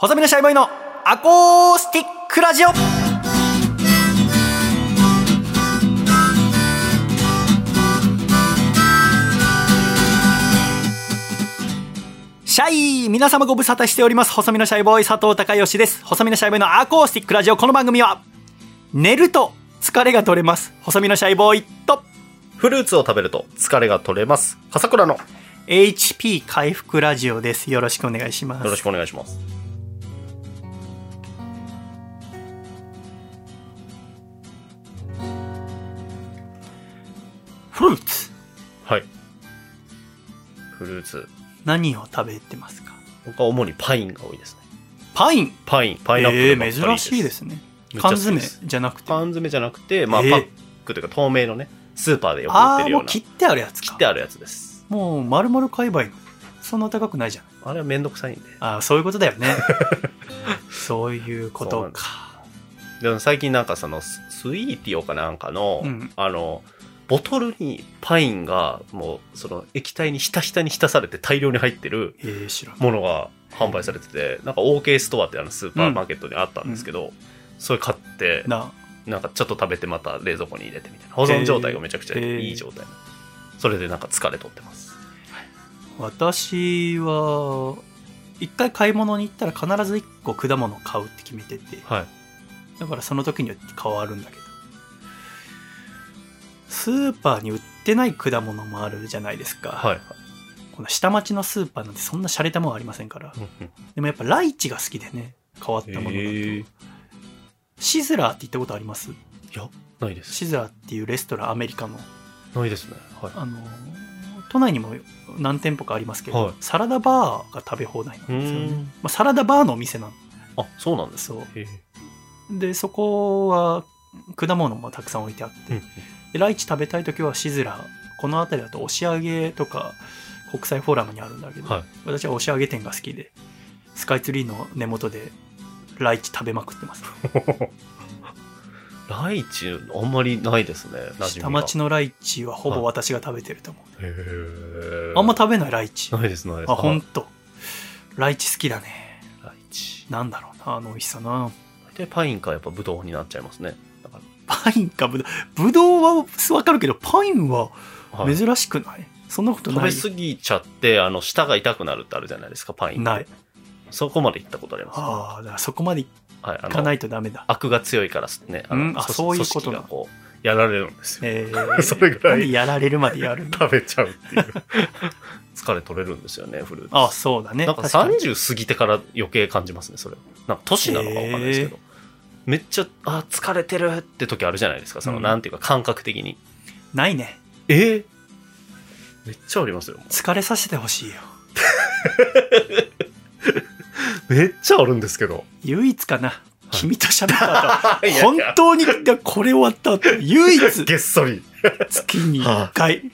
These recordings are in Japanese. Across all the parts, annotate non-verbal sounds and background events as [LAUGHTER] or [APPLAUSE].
細身のシャイボーイのアコースティックラジオシャイ皆様ご無沙汰しております。細身のシャイボーイ佐藤孝義です。細身のシャイボーイのアコースティックラジオ。この番組は、寝ると疲れが取れます。細身のシャイボーイと、フルーツを食べると疲れが取れます。笠倉のよ HP 回復ラジオです。よろしくお願いします。ろしくお願いします。フルーツ。はい。フルーツ。何を食べてますか？僕は主にパインが多いですね。パイン？パイン、パイナップルえばっかりー、珍しいですね。めっちゃ好き缶詰ですじゃなくて？缶詰じゃなくて、まあ、えーパックというか透明のね、スーパーでよく売ってるような。もう切ってあるやつか。切ってあるやつです。もう丸々買えばいいの。そんな高くないじゃん。あれはめんどくさいんで。ああ、そういうことだよね。[LAUGHS] そういうことか。でも最近なんかそのススイーティオかなんかの、うんあの、ボトルにパインがもうその液体にひたひたに浸されて大量に入ってる。ものが販売されてて、なんか OK ストアってあのスーパーマーケットにあったんですけど、それ買って、な、なんかちょっと食べてまた冷蔵庫に入れてみたいな。保存状態がめちゃくちゃいい状態。それでなんか疲れ取ってます。私は、一回買い物に行ったら必ず一個果物を買うって決めてて、はい。だからその時によって変わるんだけど。スーパーに売ってない果物もあるじゃないですか。はい。この下町のスーパーなんてそんな洒落たもんありませんから。でもやっぱライチが好きでね、変わったものだと。へーシズラーって言ったことあります？いや、ないです。シズラーっていうレストランアメリカの、ないですね。はい。あの、都内にも何店舗かありますけど、はいサラダバーが食べ放題なんですよね。まあ、サラダバーのお店なの。あ、そうなんです。そう。で、そこは果物もたくさん置いてあって、うんでライチ食べたい時はシズラー、この辺りだと押上とか国際フォーラムにあるんだけど、はい私は押上店が好きで、スカイツリーの根元でライチ食べまくってます。[LAUGHS] ライチ、あんまりないですね。下町のライチはほぼ私が食べてると思う。へーあんま食べないライチ。ないです、ないです。あ、ほんはいと。ライチ好きだね。ライチ。なんだろうな、あの美味しさな。で、パインかやっぱブドウになっちゃいますね。パインかぶどう。ぶどうはわかるけど、パインは珍しくない、そんなこと食べない。過ぎちゃって、あの、舌が痛くなるってあるじゃないですか、パインって。ない。そこまで行ったことあります。ああ、だからそこまでいはい。あかなの、いとダメだ。悪が強いからね。あうん？あそういうことがこう、やられるんですよ。えー、[LAUGHS] それぐらいやられるまでやるの？食べちゃうっていう。[LAUGHS] 疲れ取れるんですよね、フルーツ。あそうだね。なんか確かに30過ぎてから余計感じますね、それ。なんか年なのかわかんないですけど。めっちゃ、あ、疲れてるって時あるじゃないですか。その、うんなんていうか感覚的に。ないね。え？ーめっちゃありますよ。疲れさせてほしいよ。[LAUGHS] めっちゃあるんですけど。唯一かな。君と喋った後、[LAUGHS] いやいや本当にこれ終わった後、唯一 [LAUGHS] げっそり。月に1回。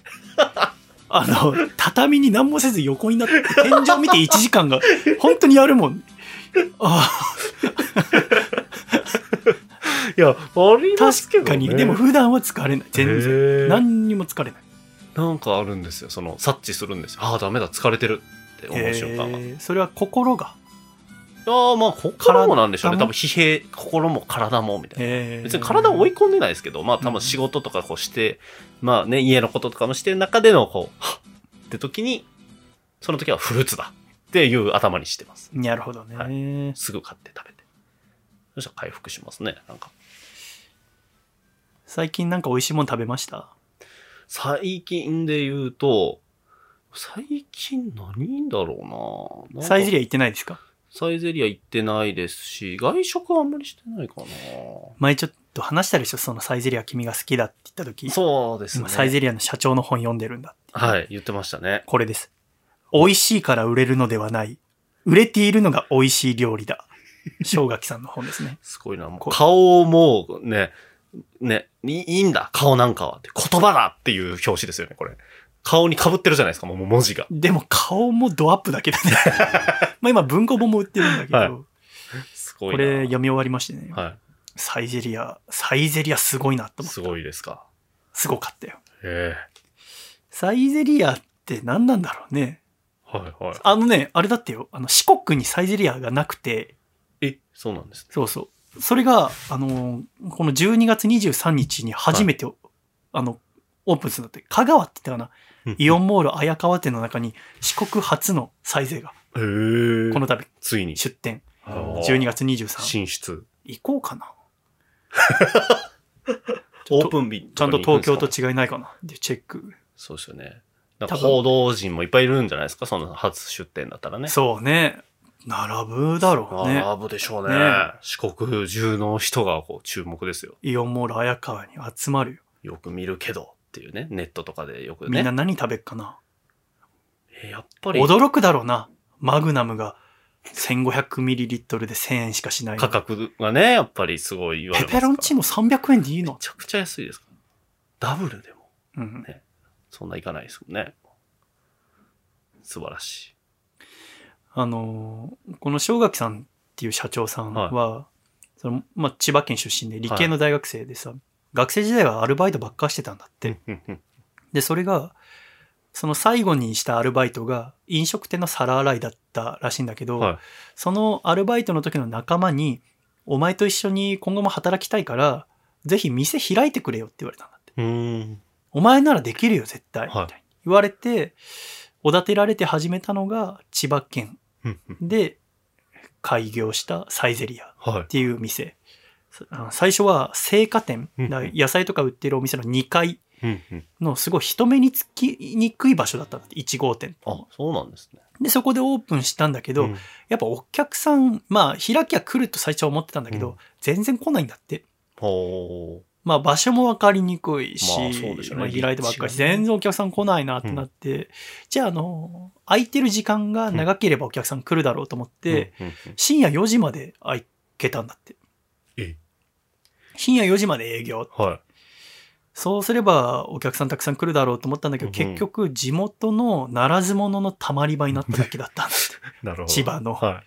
あの、畳に何もせず横になって天井見て1時間が、本当にやるもん。あ [LAUGHS] いや、ありあ、ますけど、ね。確かに。でも普段は疲れない。全へ然。ー何にも疲れない。なんかあるんですよ。その、察知するんですよ。ああ、ダメだ、疲れてるって思う瞬間が。それは心が。やーまあ、心もなんでしょうね。多分、疲弊、心も体も、みたいな。えー別に体を追い込んでないですけど、まあ多分仕事とかこうして、まあね、家のこととかもしてる中でのこう、はっって時に、その時はフルーツだっていう頭にしてます。なるほどね。はすぐ買って食べて。そしたら回復しますね、なんか。最近なんか美味しいもの食べました？最近で言うと、最近何だろうなサイゼリアア行ってないですか？サイゼリア行ってないですし、外食はあんまりしてないかな前ちょっと話したでしょ？そのサイゼリア君が好きだって言った時。そうですね。今サイゼリアの社長の本読んでるんだって。はい、言ってましたね。これです。美味しいから売れるのではない。売れているのが美味しい料理だ。正垣さんの本ですね。[LAUGHS] すごいな。もうこ顔もね、ね、いいいいんだ、顔なんかは。言葉だっていう表紙ですよね、これ。顔に被ってるじゃないですか、もう文字が。でも顔もドアップだけだね。[LAUGHS] まあ今文庫本も売ってるんだけど、はいすごいこな。れ読み終わりましてね。はサイゼリア、サイゼリアすごいなとい。思った。すごいですか。すごかったよ。へサイゼリアって何なんだろうね。え。はいはい。あのね、あれだってよ、あの四国にサイゼリアがなくて、え、そうなんですね。そうそう。それが、あの、この12月23日に初めて、あの、オープンするんだって。香川って言ったかな。イオンモール綾川店の中に四国初のサイゼが、この度ついに。出店。あー12月23。進出。行こうかな。[LAUGHS] オープン日ちゃんと東京と違違いないかな。で、チェック。そうですよね。報道陣もいっぱいいるんじゃないですか？その初出店だったらね。そうね。並ぶだろうね。並ぶでしょうね。ね四国中の人がこう注目ですよ。イオンモール綾川に集まるよ。よく見るけどっていうね。ネットとかでよくね。みんな何食べっかな？えやっぱり驚くだろうな。マグナムが 1500ml で1000円しかしない。価格がね、やっぱりすごい言われペますから。ペロンチーノ300円でいいの？めちゃくちゃ安いですから。ダブルでもうん。そんないかないですもんね。素晴らしい。あのーこの正垣さんっていう社長さんは、そのまあ、千葉県出身で理系の大学生でさ、学生時代はアルバイトばっかしてたんだって。[LAUGHS] で、それが、その最後にしたアルバイトが飲食店の皿洗いだったらしいんだけど、はいそのアルバイトの時の仲間に、お前と一緒に今後も働きたいから、ぜひ店開いてくれよって言われたんだって。お前ならできるよ、絶対。みはい言われて、おだてられて始めたのが千葉県で開業したサイゼリアっはい。ていう店。あの最初は青果店、野菜とか売ってるお店の2階のすごい人目につきにくい場所だったんだって、1号店。あ、そうなんですね。で、そこでオープンしたんだけど、うんやっぱお客さん、まあ開きゃ来ると最初は思ってたんだけど、うん全然来ないんだって。ほまあ場所も分かりにくいし、まあねまあ開いてばっかり全然お客さん来ないなってなって、じゃああの、空いてる時間が長ければお客さん来るだろうと思っうて、うんうん深夜4時まで開けたんだって。え深夜4時まで営業。はい。そうすればお客さんたくさん来るだろうと思ったんだけど、うん結局地元のならず者のたまり場になっただけだったんだって。[LAUGHS] なるほど。千葉のは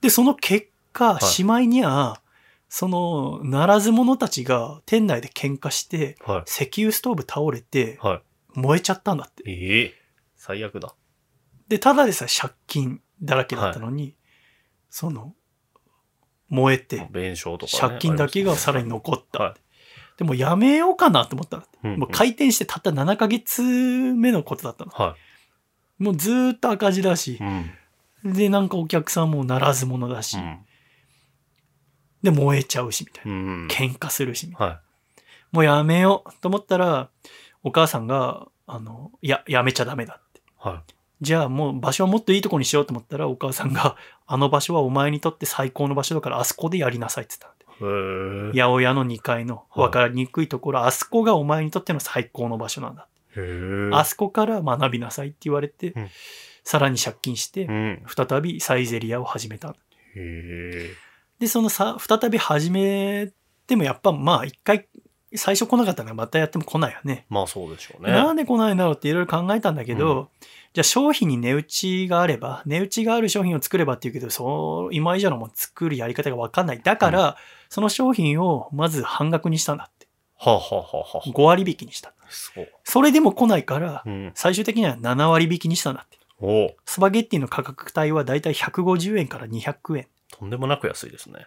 で、その結果、いしまいには、その、ならず者たちが店内で喧嘩して、い。はい。石油ストーブ倒れて、は燃えちゃったんだって。い。ええ最悪だ。で、ただでさえ借金だらけだったのに、その、燃えて、弁償とか、ね。借金だけがさらに残った。はいでもやめようかなと思った。うんうんもう開店してたった7ヶ月目のことだったの。はもうずーっと赤字だしい。、うん。で、なんかお客さんもならず者だし、うん。で、燃えちゃうし、みたいな。うん。喧嘩するし、みたいなはもうやめようと思ったら、お母さんが、あの、いや、やめちゃダメだって。い。はじゃあもう場所はもっといいとこにしようと思ったら、お母さんが、[LAUGHS] あの場所はお前にとって最高の場所だから、あそこでやりなさいって言ったんで。八百屋の2階のはい分かりにくいところ、あそこがお前にとっての最高の場所なんだ。あそこから学びなさいって言われて、うんさらに借金してう、ん。再びサイゼリアを始めた。へえ。で、そのさ、再び始めてもやっぱまあ一回、最初来なかったらまたやっても来ないよね。まあそうでしょうね。なんで来ないんだろうっていろいろ考えたんだけど、うじゃあ商品に値打ちがあれば、値打ちがある商品を作ればっていうけど、そう、今以上のもん作るやり方がわかんない。だから、その商品をまず半額にしたんだって。はあ、はあはあはあ、5割引きにした。そう。それでも来ないから、うん。最終的には7割引きにしたんだって。おうスパゲッティの価格帯はだいたい150円から200円とんでもなく安いですね。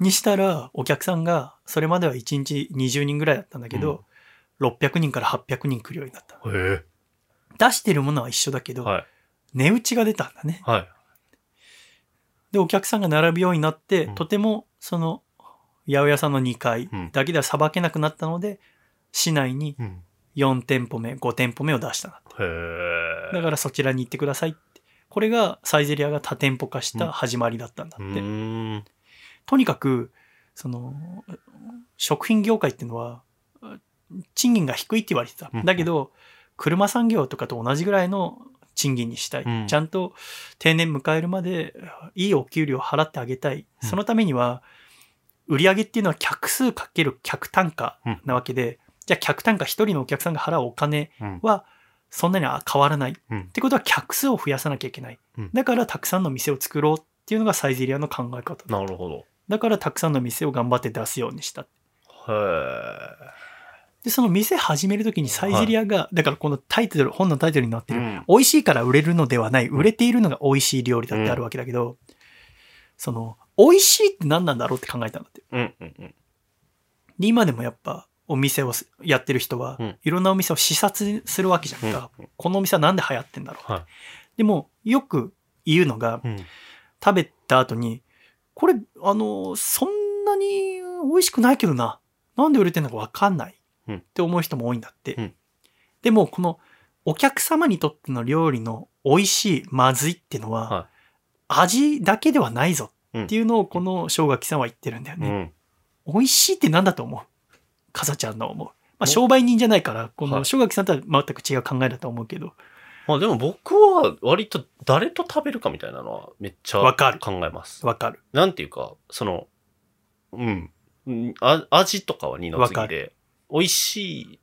にしたら、お客さんが、それまでは1日20人ぐらいだったんだけど、600人から800人来るようになった。へ出してるものは一緒だけど、え。はい。値打ちが出たんだね。はい。で、お客さんが並ぶようになって、うんとても、その、八百屋さんの2階うんだけではさばけなくなったので、市内にうん。4店舗目、5店舗目を出したんだって。へえ。だからそちらに行ってくださいって。これがサイゼリアが多店舗化した始まりだったんだうって。ーん。とにかく、その、食品業界っていうのは、賃金が低いって言われてたうん。だけど、車産業とかと同じぐらいの賃金にしたい。うんちゃんと定年迎えるまで、いいお給料を払ってあげたい。うんそのためには、売上っていうのは客数かける客単価なわけで、じゃあ客単価一人のお客さんが払うお金うん。は、そんなには変わらない。っうん。てことは客数を増やさなきゃいけないうん。だからたくさんの店を作ろうっていうのがサイゼリアの考え方だなるほど。だからたくさんの店を頑張って出すようにした。へえ。で、で、その店始めるときにサイゼリアが、だからこのタイトル、本のタイトルになってる、うん美味しいから売れるのではない、売れているのが美味しい料理だってあるわけだけど、その、美味しいって何なんだろうって考えたんだって。うんうんうん。で、今でもやっぱ、お店をすやってる人はうん、いろんなお店を視察するわけじゃんか。うんこのお店はなんで流行ってんだろう。はい。でも、よく言うのが、うん。食べた後に、これ、あの、そんなに美味しくないけどな。なんで売れてんのかわかんない。うんって思う人も多いんだって。うんでも、この、お客様にとっての料理の美味しい、まずいってのは、は味だけではないぞっていうのをこの生垣さんは言ってるんだよい。ね。うん。美味しいって何だと思う？かさちゃんの思う。まあ、商売人じゃないから、このはい生垣さんとは全く違う考えだと思うけど、まあでも僕は割と誰と食べるかみたいなのはめっちゃわかる考えます。わかる。なんていうか、その、うん。うんあ味とかは二の次で、美味しい、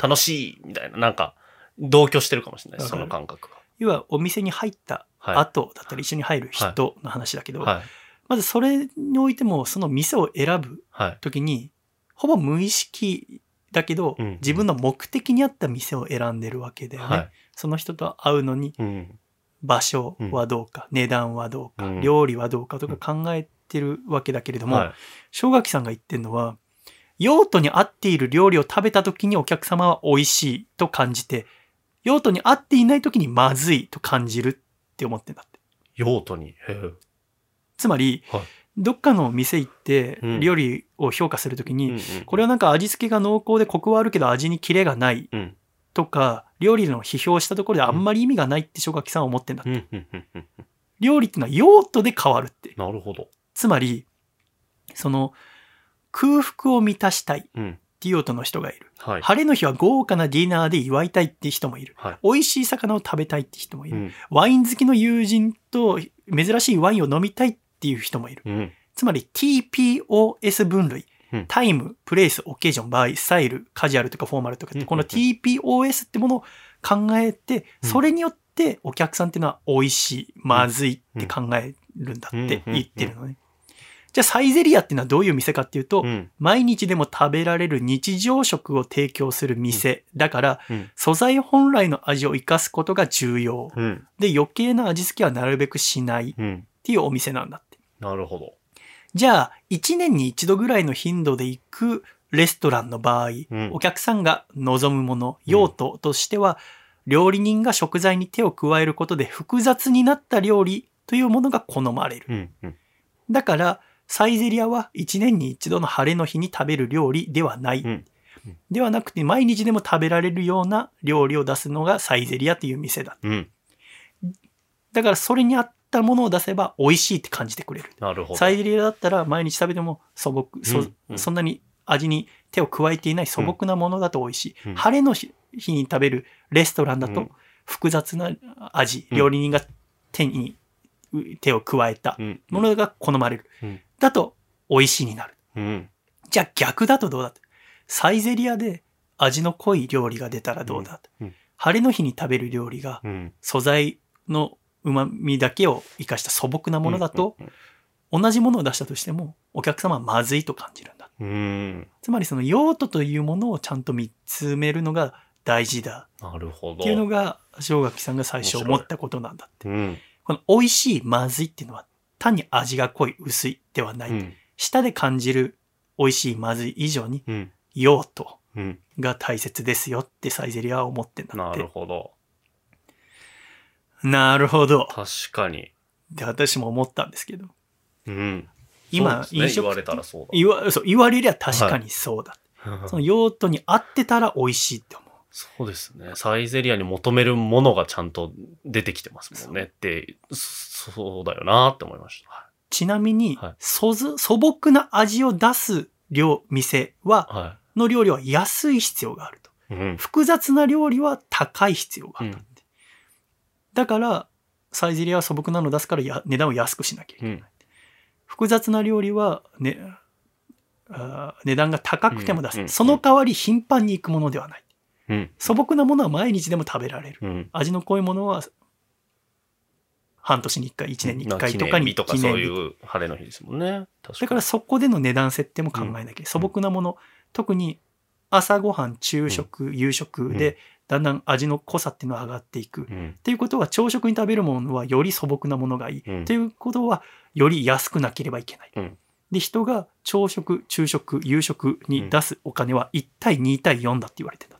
楽しい、みたいな、なんか、同居してるかもしれないです、その感覚要はお店に入ったはい後だったり一緒に入る人の話だけど、は。はい。まずそれにおいてもその店を選ぶはい。ほぼ無意識だけど、うん自分の目的に合った店を選んでるわけだよね、はい。その人と会うのにうん。場所はどうか、値段はどうか、うん料理はどうかとか考えてるわけだけれども、はい。正垣さんが言ってるのは用途に合っている料理を食べた時にお客様は美味しいと感じて用途に合っていない時にまずいと感じるって思ってんだって用途に？つまり、はいどっかの店行ってうん料理を評価するときに、うんうんこれはなんか味付けが濃厚でコクはあるけど味にキレがないうん。とか、料理の批評したところであんまり意味がないって小垣さんは思ってんだ。うん。うん。うん。うん。料理ってのは用途で変わるって。なるほど。つまり、その空腹を満たしたいっうん。ていう用途の人がいる。はい。晴れの日は豪華なディナーで祝いたいって人もいる。はい。美味しい魚を食べたいって人もいうる。ん。ワイン好きの友人と珍しいワインを飲みたいっていう人もいる。うん。つまり TPOS 分類うん。タイム、プレイス、オケージョン、場合、スタイル、カジュアルとかフォーマルとかって、この TPOS ってものを考えて、うんそれによってお客さんっていうのは美味しい、まずいって考えるんだって言ってるのね。じゃあサイゼリアっていうのはどういう店かっていうと、うん。毎日でも食べられる日常食を提供する店。だから、うん。素材本来の味を生かすことが重要。うん。で、余計な味付けはなるべくしないっうん。ていうお店なんだ。なるほど。じゃあ、1年に1度ぐらいの頻度で行くレストランの場合、うんお客さんが望むもの、用途としては、料理人が食材に手を加えることで複雑になった料理というものが好まれる。うん。うん。だから、サイゼリアは1年に1度の晴れの日に食べる料理ではない。うんではなくて、毎日でも食べられるような料理を出すのがサイゼリアという店だ。うん。だから、それに合ったものを出せば美味しいって感じてくれる。なるほど。サイゼリアだったら毎日食べても素朴、そうんうんそんなに味に手を加えていない素朴なものだと美味しい。うん晴れの日日に食べるレストランだとうん複雑な味、うん料理人が手にう手を加えたうん。ものが好まれる。うんだと美味しいになる。うん。じゃあ逆だとどうだ？とサイゼリアで味の濃い料理が出たらどうだ？と、晴れの日に食べる料理がうん。素材の旨味だけを生かした素朴なものだと、うん同じものを出したとしてもお客様はまずいと感じるんだ。うん。つまりその用途というものをちゃんと見つめるのが大事だなるほど。っていうのが正垣さんが最初思ったことなんだって。うん。この美味しい、まずいっていうのは単に味が濃い、薄いではない。うん。舌で感じる美味しい、まずい以上にうん。用途うん。が大切ですよってサイゼリアは思ってんだなるって。ほど。なるほど。確かに。で、私も思ったんですけど。うん。今、ね飲食言われたらそうだ。言わそう言われりゃ確かにそうだ。その用途に合ってたら美味しいって思う。そうですね。サイゼリアに求めるものがちゃんと出てきてますもんねって、そそうだよなって思いました。ちなみに、はいそず素朴な味を出す料店は、はの料理は安い必要があると。い。うん。複雑な料理は高い必要があるんだって。だから、サイゼリアは素朴なの出すからや値段を安くしなきゃいけない。うん複雑な料理は、ね、あー値段が高くても出す、うんうんその代わり頻繁に行くものではない。うん。素朴なものは毎日でも食べられる。うん。味の濃いものは、半年に1回、1年に1回とかに記念日とかそういう晴れの日ですもんね。だからそこでの値段設定も考えなきゃ、素朴なもの、特に朝ごはん、昼食、夕食で、だんだん味の濃さっていうのは上がっていく。っうん。ていうことは、朝食に食べるものはより素朴なものがいい。うんっていうことは、より安くなければいけない。うんで、人が朝食、昼食、夕食に出すお金は1対2対4だって言われてた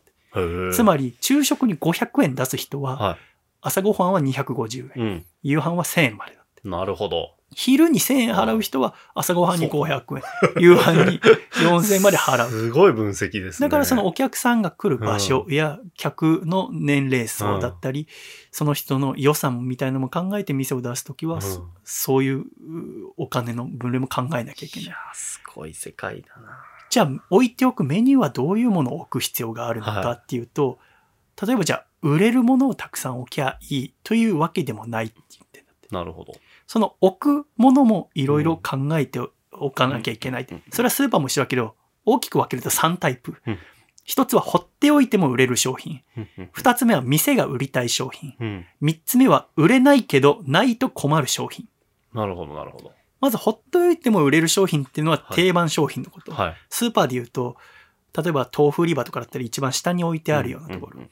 つまり、昼食に500円出す人は、は朝ごはんは250円。夕飯は1000円までだって。なるほど。昼に1000円払う人は朝ごはんに500円、夕飯に [LAUGHS] 4000円まで払う。すごい分析ですね。だからそのお客さんが来る場所や客の年齢層だったり、その人の予算みたいなのも考えて店を出すときは、うんそそういううお金の分類も考えなきゃいけないいや。ー、すごい世界だな。じゃあ置いておくメニューはどういうものを置く必要があるのかっていうと、例えばじゃあ売れるものをたくさん置きゃいいというわけでもないって言って。なるほど。その置くものもいろいろ考えておかなきゃいけないうん。それはスーパーも一緒だけど、大きく分けると3タイプうん。一つは放っておいても売れる商品。二つ目は店が売りたい商品。うん。三つ目は売れないけどないと困る商品。なるほど、なるほど。まず、ほっといても売れる商品っていうのははい定番商品のこと。はい。スーパーで言うと、例えば豆腐売り場とかだったら一番下に置いてあるようなところ。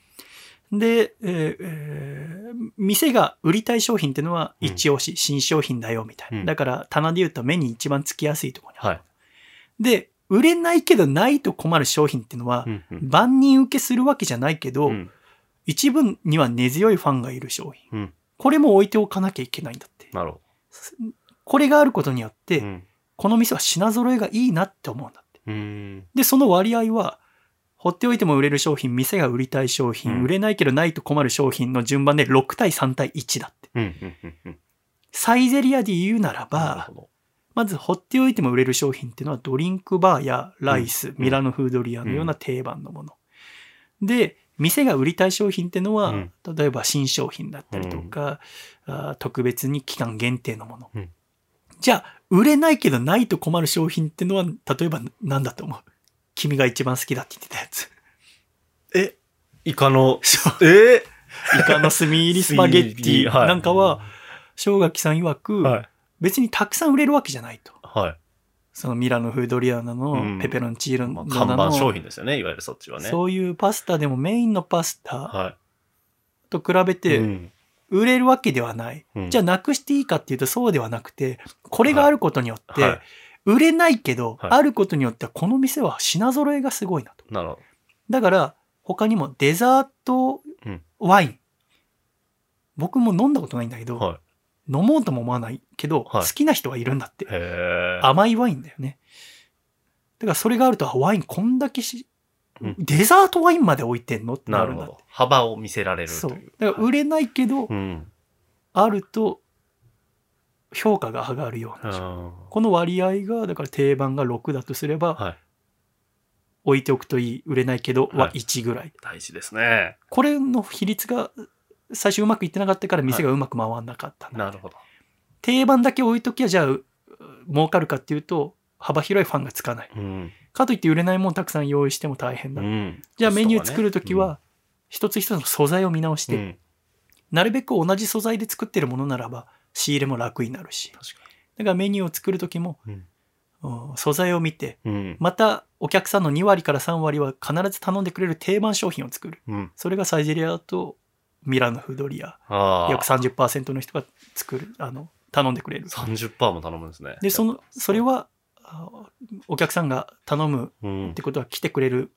ーえー店が売りたい商品っていうのはうん一押し、新商品だよみたいな。うんだから棚で言うと目に一番つきやすいところにある。はい。で、売れないけどないと困る商品っていうのはう、んうん万人受けするわけじゃないけど、うん一部には根強いファンがいる商品。うんこれも置いておかなきゃいけないんだって。なるほこれがあることによって、ど。うん。この店は品揃えがいいなって思うんだって。で、その割合は、放っておいても売れる商品、店が売りたい商品、うん売れないけどないと困る商品の順番で6対3対1だって。うんうんうんうん。サイゼリアで言うならば。まず放っておいても売れる商品っていうのはドリンクバーやライス、うんミラノフードリアのような定番のもの。で、店が売りたい商品っていうのは、うん例えば新商品だったりとか、あー特別に期間限定のもの。うんじゃあ、売れないけどないと困る商品っていうのは、例えば何だと思う？君が一番好きだって言ってたやつ。え、イカの、え？イカの炭入りスパゲッティはいなんかは、正垣さん曰く、はい。別にたくさん売れるわけじゃないと。はい。そのミラノフードリアナうんのペペロンチーノまあ、の看板商品ですよね、いわゆるそっちはね。そういうパスタでもメインのパスタはと比べい。てうん売れるわけではない。うんじゃあなくしていいかっていうとそうではなくて、これがあることによって、はい売れないけど、はいあることによってはこの店は品揃えがすごいなと。なるほだから他にもデザートうんワイン。僕も飲んだことないんだけど、ど。はい。飲もうとも思わないけど、はい好きな人はいるんだって。へえ。甘いワインだよね。だからそれがあると、あワインこんだけし、うんデザートワインまで置いてんのってなるんだってど。。幅を見せられるとそういう。。だから売れないけど、うん。あると評価が上がるような。うんこの割合が、だから定番が6だとすれば、はい。置いておくといい、売れないけどははい1ぐらい。大事ですね。これの比率が最初うまくいってなかったから店がうまく回んなかったんだ、なるほど。定番だけ置いときゃじゃあう儲かるかっていうと幅広いファンがつかない。うん。かといって売れないもんたくさん用意しても大変だ。うん。じゃあメニュー作るときは、一つ一つの素材を見直して、うん、なるべく同じ素材で作ってるものならば仕入れも楽になるし。だからメニューを作るときも、素材を見て、うん。またお客さんの2割から3割は必ず頼んでくれる定番商品を作る。うん。それがサイゼリアとミラノフードリア。約30%の人が作る、あの、頼んでくれる。30%も頼むんですね。で、その、それは、あお客さんが頼むうん、ってことは来てくれる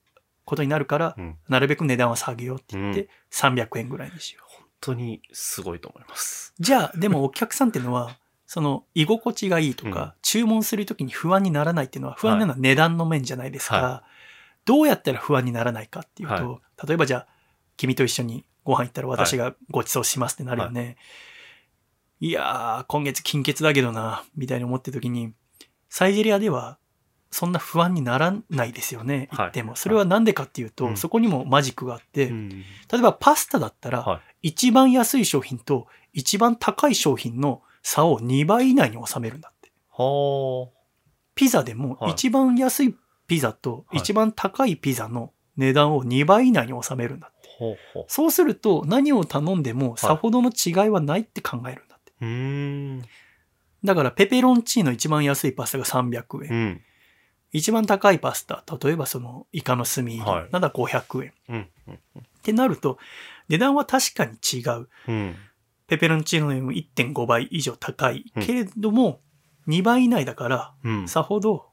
ことになるから、うん。なるべく値段は下げようって言っうて、300円ぐらいにしよう。本当にすごいと思います。じゃあ、でもお客さんっていうのは、[LAUGHS] その居心地がいいとか、うん注文するときに不安にならないっていうのは、不安なのは値段の面じゃないですか。はどうやったら不安にならないかっていうと、例えばじゃあ、君と一緒にご飯行ったら私がご馳走しますってなるよね。い、やー、今月金欠だけどな、みたいに思ってるときに、サイゼリアでは、そんな不安にならないですよね、はっても。それはなんでかっていうと、うんそこにもマジックがあって、うん。例えばパスタだったら、は一番安い商品と一番高い商品の差を2倍以内に収めるんだって。はピザでもはい一番安いピザとはい一番高いピザの値段を2倍以内に収めるんだって。ほうほう。そうすると何を頼んでもさほどの違いはないって考えるんだって。うーん。だからペペロンチーノ一番安いパスタが300円。うん。一番高いパスタ、例えばそのイカの炭なら500円。うん。うん。ってなると、値段は確かに違う。うん。ペペロンチーノよりも1.5倍以上高いうんけれども、2倍以内だから、うん。さほど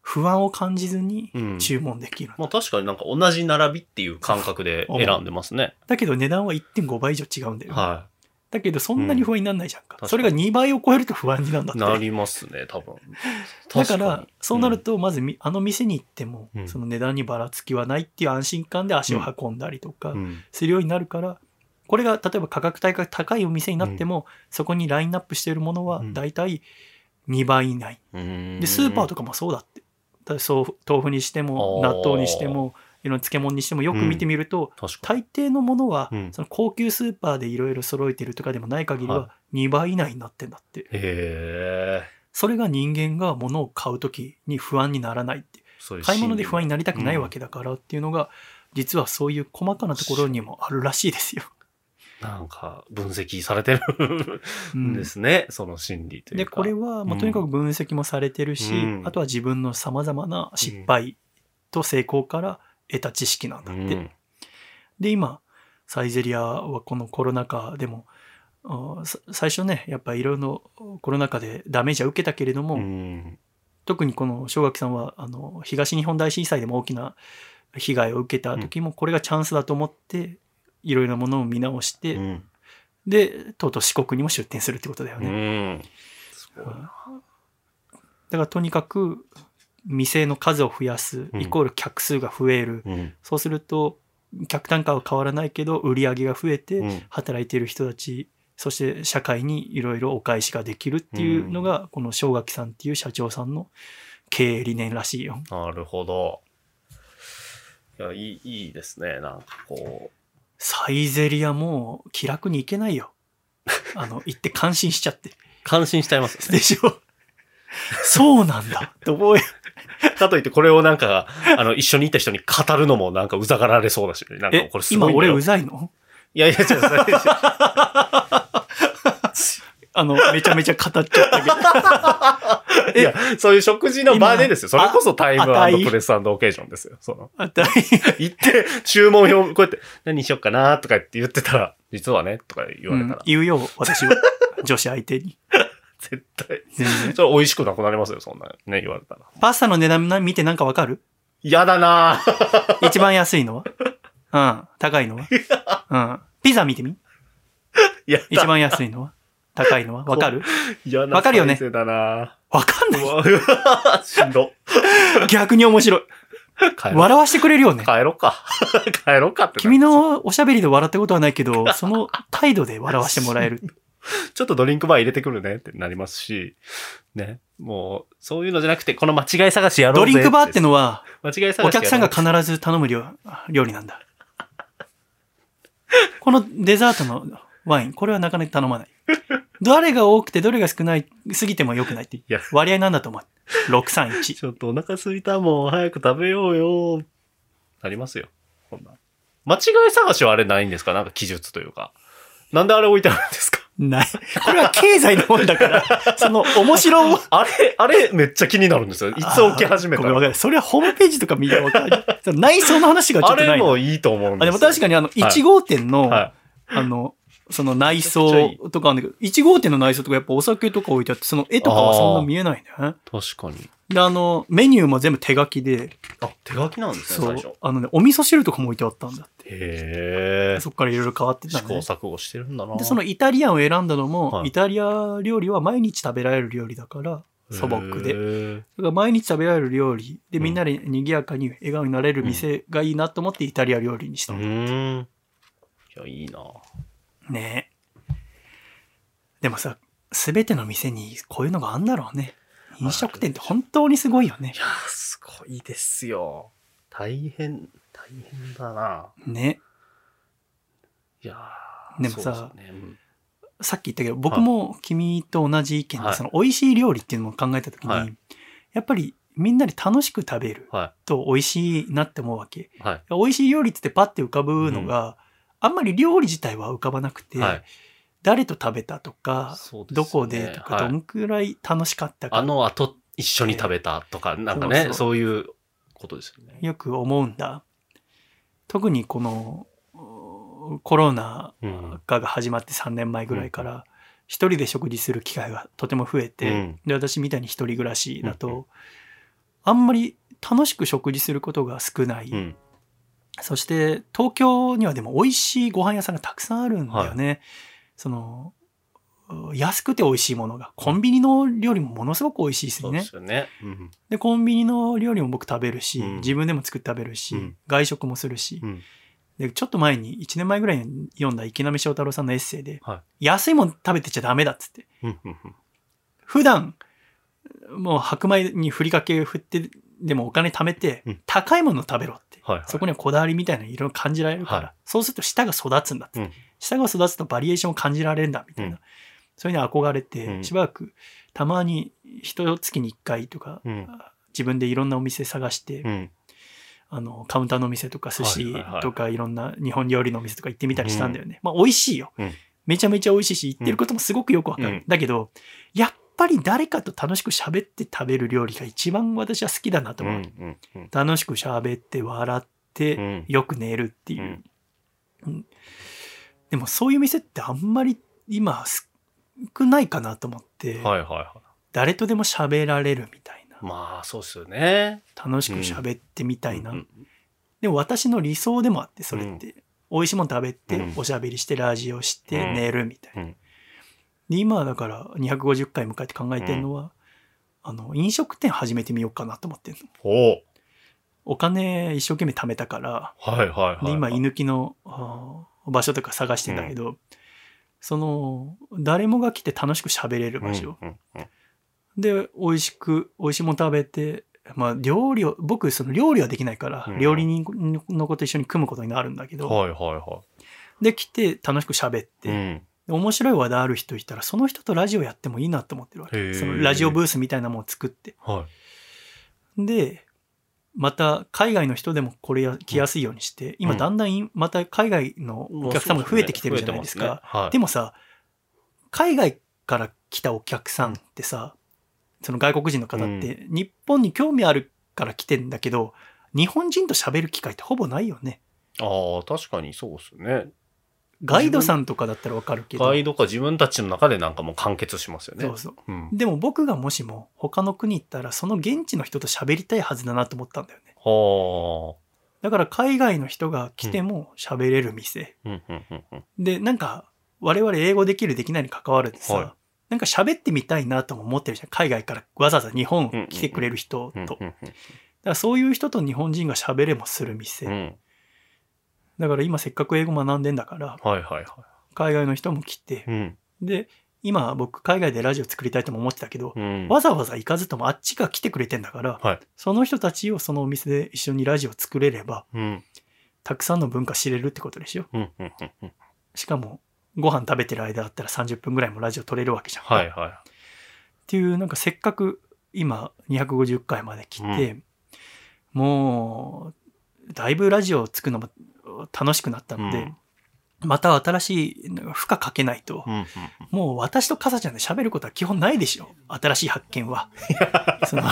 不安を感じずにうん注文できる。まあ確かになんか同じ並びっていう感覚で選んでますね。だけど値段は1.5倍以上違うんだよ。はだけどそんなに不安にならないじゃんか。うんそれが2倍を超えると不安になるんだい。って。なりますね、多分。[LAUGHS] だからそうなる、と、まずみ、あの店に行ってもう、んその値段にばらつきはないっていう安心感で足を運んだりとかうんうんするようになるから、これが例えば価格帯が高いお店になっても、そこにラインナップしているものはうん大体2倍以内。うんで、スーパーとかもそうだって。だそう豆腐にしても、納豆にしても、いろんな漬物にしてもよく見てみると、確かに。大抵のものは、うんその高級スーパーでいろいろ揃えてるとかでもない限りはは2倍以内になってんだって。へえ。それが人間が物を買うときに不安にならないって。そういう買い物で不安になりたくないうんわけだからっていうのが、実はそういう細かなところにもあるらしいですよ。なんか分析されてるうんんですね、その心理というで、か。これは、まあ、うんとにかく分析もされてるし、うんあとは自分の様々な失敗と成功から得た知識なんだって。うん。で、今、サイゼリアはこのコロナ禍でも、最初ね、やっぱいろいろコロナ禍でダメージは受けたけれども、うん。特にこの正垣さんは、あの、東日本大震災でも大きな被害を受けた時も、これがチャンスだと思って、いろいろなものを見直して、うん。で、とうとう四国にも出店するってことだようね。だからとにかく、店の数を増やす、うんイコール客数が増える。うん。そうすると、客単価は変わらないけど、売り上げが増えて、うん働いている人たち、そして社会にいろいろお返しができるっていうのが、この正垣さんっていう社長さんの経営理念らしいよ。なるほど。いや、いい、いいですね。なんかこサイゼリアもう気楽に行けないよ。[LAUGHS] あの、行って感心しちゃって。う、感心しちゃいますよね。でしょそうなんだ。と思うよ。[LAUGHS] かといってこれをなんか、あの、一緒にいた人に語るのもなんかうざがられそうだし、なんかえこれ、すごい。今俺うざいの？いやいや、違う、そ [LAUGHS] れあの、めちゃめちゃ語っちゃったけど。[LAUGHS] いや、そういう食事の場でですよ。そ今れこそタイムプレスオーケーションですよ。その、あたい行って、注文表、こうやって、何にしよっかなとかって言ってたら、実はね、とか言われたら、うん言うよ、私は。女子相手に。絶対。それ美味しくなくなりますよ、そんなね、言われたら。パスタの値段見てなんかわかる？嫌だなぁ一番安いのは？うん。高いのは？うん。ピザ見てみ？嫌だ一番安いのは？高いのは？わかる？わかるよね？わかんない。しんど。逆に面白い。笑わしてくれるよね？帰ろうか。[LAUGHS] 帰ろうかってな。君のおしゃべりで笑ったことはないけど、その態度で笑わしてもらえる。[LAUGHS] ちょっとドリンクバー入れてくるねってなりますし、ね。もう、そういうのじゃなくて、この間違い探しやろうぜドリンクバーってのは、間違い探しお客さんが必ず頼む料料理なんだ。[LAUGHS] このデザートのワイン、これはなかなか頼まない。どれが多くてどれが少ない、過ぎても良くないっていや。割合なんだと思う。631。[LAUGHS] ちょっとお腹空いたもん、早く食べようよ。なりますよ。こんな。間違い探しはあれないんですか？なんか記述というか。なんであれ置いてあるんですか？ない。これは経済のもんだから、[LAUGHS] その面白を。あれ、あれめっちゃ気になるんですよ。いつ置き始めたら。それはホームページとか見ればわかる。内装の話がちょあっとないの。れもいいと思うんですあでも確かにあの、1号店の、はあの、その内装とかあるんだけど、1号店の内装とかやっぱお酒とか置いてあって、その絵とかはそんな見えないね。い。確かに。で、あの、メニューも全部手書きで、あ、手書きなんですね、最初。、あのね、お味噌汁とかも置いてあったんだって。へえ。そこからいろいろ変わってた試行ね。錯誤してるんだな。で、そのイタリアンを選んだのも、はいイタリア料理は毎日食べられる料理だから、素朴で。だから毎日食べられる料理でみんなで賑やかに笑顔になれる店がいいなと思ってイタリア料理にしたうの。ーん。いや、いいなねえ。でもさ、すべての店にこういうのがあんだろうね。飲食店って本当にすごいよねい。やー、すごいですよ。大変、大変だなね。いやーでもささっき言ったけど、僕も君と同じ意見で、はいその美味しい料理っていうのを考えたときに、はいやっぱりみんなで楽しく食べるはと美味しいなって思うわけ。い。はい。美味しい料理ってパッて浮かぶのが、あんまり料理自体は浮かばなくて、はい。誰と食べたとか、ねどこでとか、はいどんくらい楽しかったか。あの後一緒に食べたとか、なんかね、そういうことですよね。よく思うんだ。特にこのうコロナうん。禍が始まって3年前ぐらいから、一人で食事する機会がとても増えて、うんで私みたいに一人暮らしだと、うんうんあんまり楽しく食事することが少ない。うん。そして東京にはでも美味しいご飯屋さんがたくさんあるんだよね。そのう安くて美味しいものが。コンビニの料理もものすごく美味しいですよね。すよね。うん。で、コンビニの料理も僕食べるし、うん自分でも作って食べるし、うん外食もするし、うん。で、ちょっと前に、1年前ぐらいに読んだ池波正太郎さんのエッセイで、は安いもの食べてちゃダメだっつって。普段、もう白米にふりかけ振って、でもお金貯めてうん、高いものを食べろって。はい。そこにはこだわりみたいなのいろいろ感じられるから、はいそうすると舌が育つんだって。うん舌が育つとバリエーションを感じられるんだみたいな。うんそれに憧れて、うんしばらくたまに一月に一回とか、うん。自分でいろんなお店探して、うん。あの、カウンターのお店とか寿司とかいろんな日本料理のお店とか行ってみたりしたんだよね。まあ美味しいよ、うんめちゃめちゃ美味しいし、行ってることもすごくよくわかる。うんだけど、やっぱり誰かと楽しく喋って食べる料理が一番私は好きだなとうん。思う。楽しく喋って笑って、うんよく寝るっていう、うんでもそういう店ってあんまり今少ないかなと思って、はいはいは誰とでも喋られるみたいな。い。まあ、そうですよね。楽しく喋ってみたいな。うんでも私の理想でもあって、それって。美味しいもの食べてうん、おしゃべりして、ラジオして、うん寝るみたいな。うんで、今はだから250回迎えて考えてるのは、あの、飲食店始めてみようかなと思ってるの。お金一生懸命貯めたから、はいはいはい。で今、居抜きの場所とか探してんだけど、その、誰もが来て楽しく喋れる場所。で、美味しく、美味しいもの食べて、まあ、料理を、僕、その料理はできないから、うん料理人の子と一緒に組むことになるんだけど、うんはいはいはで、来て楽しく喋って、面白い話題ある人いたら、その人とラジオやってもいいなと思ってるわけ。そのラジオブースみたいなものを作って。はい。で、また海外の人でもこれや来やすいようにして、今うんだんだんいまた海外のお客さんも増えてきてるじゃないですか。でもさ、海外から来たお客さんってさ、その外国人の方って、日本に興味あるから来てんだけど、日本人と喋る機会ってほぼないよね。ああ、確かにそうですね。ガイドさんとかだったらわかるけど。ガイドか自分たちの中でなんかもう完結しますよね。そうそう。うん。でも僕がもしも他の国行ったら、その現地の人と喋りたいはずだなと思ったんだよね。はだから海外の人が来ても喋れる店。で、なんか、我々英語できるできないに関わらずさ、はいなんか喋ってみたいなとも思ってるじゃん。海外からわざわざ日本来てくれる人と。だからそういう人と日本人が喋れもする店。うん。うん。だから今せっかく英語学んでんだから、はいはいは海外の人も来てい。、うん。で、今僕海外でラジオ作りたいとも思ってたけど、うん。わざわざ行かずともあっちが来てくれてんだから、はい。その人たちをそのお店で一緒にラジオ作れれば、うん。たくさんの文化知れるってことでしょ？うんうんうんうん。しかも、ご飯食べてる間だったら30分ぐらいもラジオ撮れるわけじゃん。はいはっていう、なんかせっかく今250回まで来て、もう、だいぶラジオを作るのも楽しくなったので、うんまた新しい負荷かけないと。もう私とカサちゃんで喋ることは基本ないでしょ。新しい発見は。[LAUGHS] その、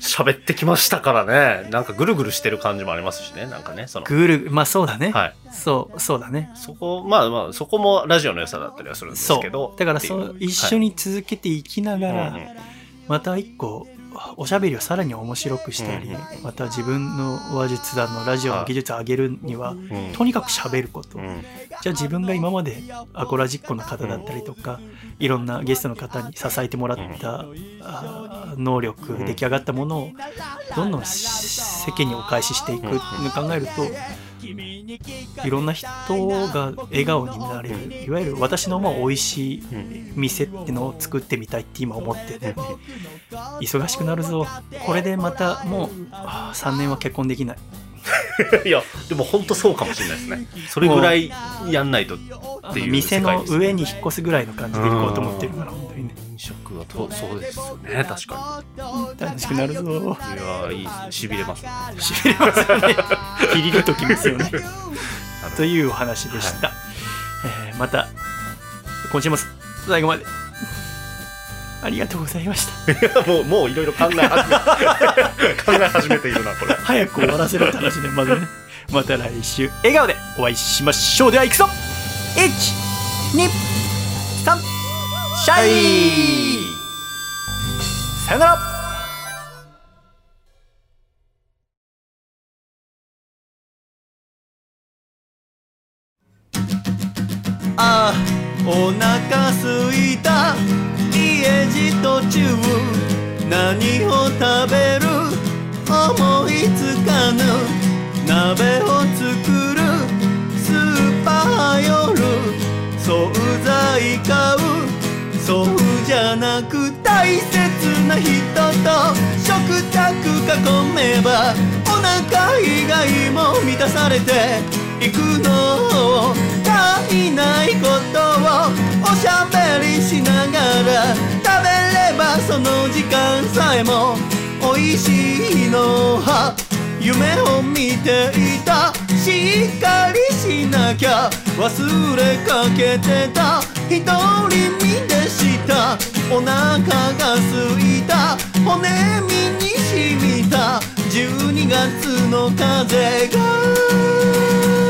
喋ってきましたからね。なんかぐるぐるしてる感じもありますしね。なんかね。その。グール、まあそうだね。はい。そう、そうだね。そこ、まあまあ、そこもラジオの良さだったりはするんですそけどう。。だからそっていうう一緒に続けていきながら、また一個おしゃべりをさらに面白くしたり、うんまた自分の話術だのラジオの技術を上げるには、うん。とにかく喋ること、うん。じゃあ自分が今までアコラジッコの方だったりとか、いろんなゲストの方に支えてもらった、能力、うん出来上がったものをどんどん世間にお返ししていくって考えると、いろんな人が笑顔になれる、いわゆる私の思う美味しいうん店ってのを作ってみたいって今思ってて、忙しくなるぞ。これでまたもうあー3年は結婚できない。[LAUGHS] いや、でも本当そうかもしれないですね。それぐらいやんないとっていう店の上に引っ越すぐらいの感じで行こうと思ってるから、本当にね。飲食はとそうですよね、確か楽しくなるぞ。に。いや、いい、しびれます。しびれますよね。ピリリときますよね。[LAUGHS] というお話でした。えーまた、今週も最後までありがとうございました [LAUGHS] もうもういろいろ考え始め [LAUGHS] 考え始めているなこれ早く終わらせろって話ねまずねまた来週笑顔でお会いしましょうでは行くぞ123シャイ。さよなら。あお腹すいた。家路途中。何を食べる？思いつかぬ。鍋を作る。スーパー夜。惣菜買う。そうじゃなく大切な人と食卓囲めばお腹以外も満たされていくの足いないことをおしゃべりしながら食べればその時間さえも美味しいのは夢を見ていた。しっかりしなきゃ。忘れかけてた。一人身でした。お腹が空いた。骨身に染みた。12月の風が。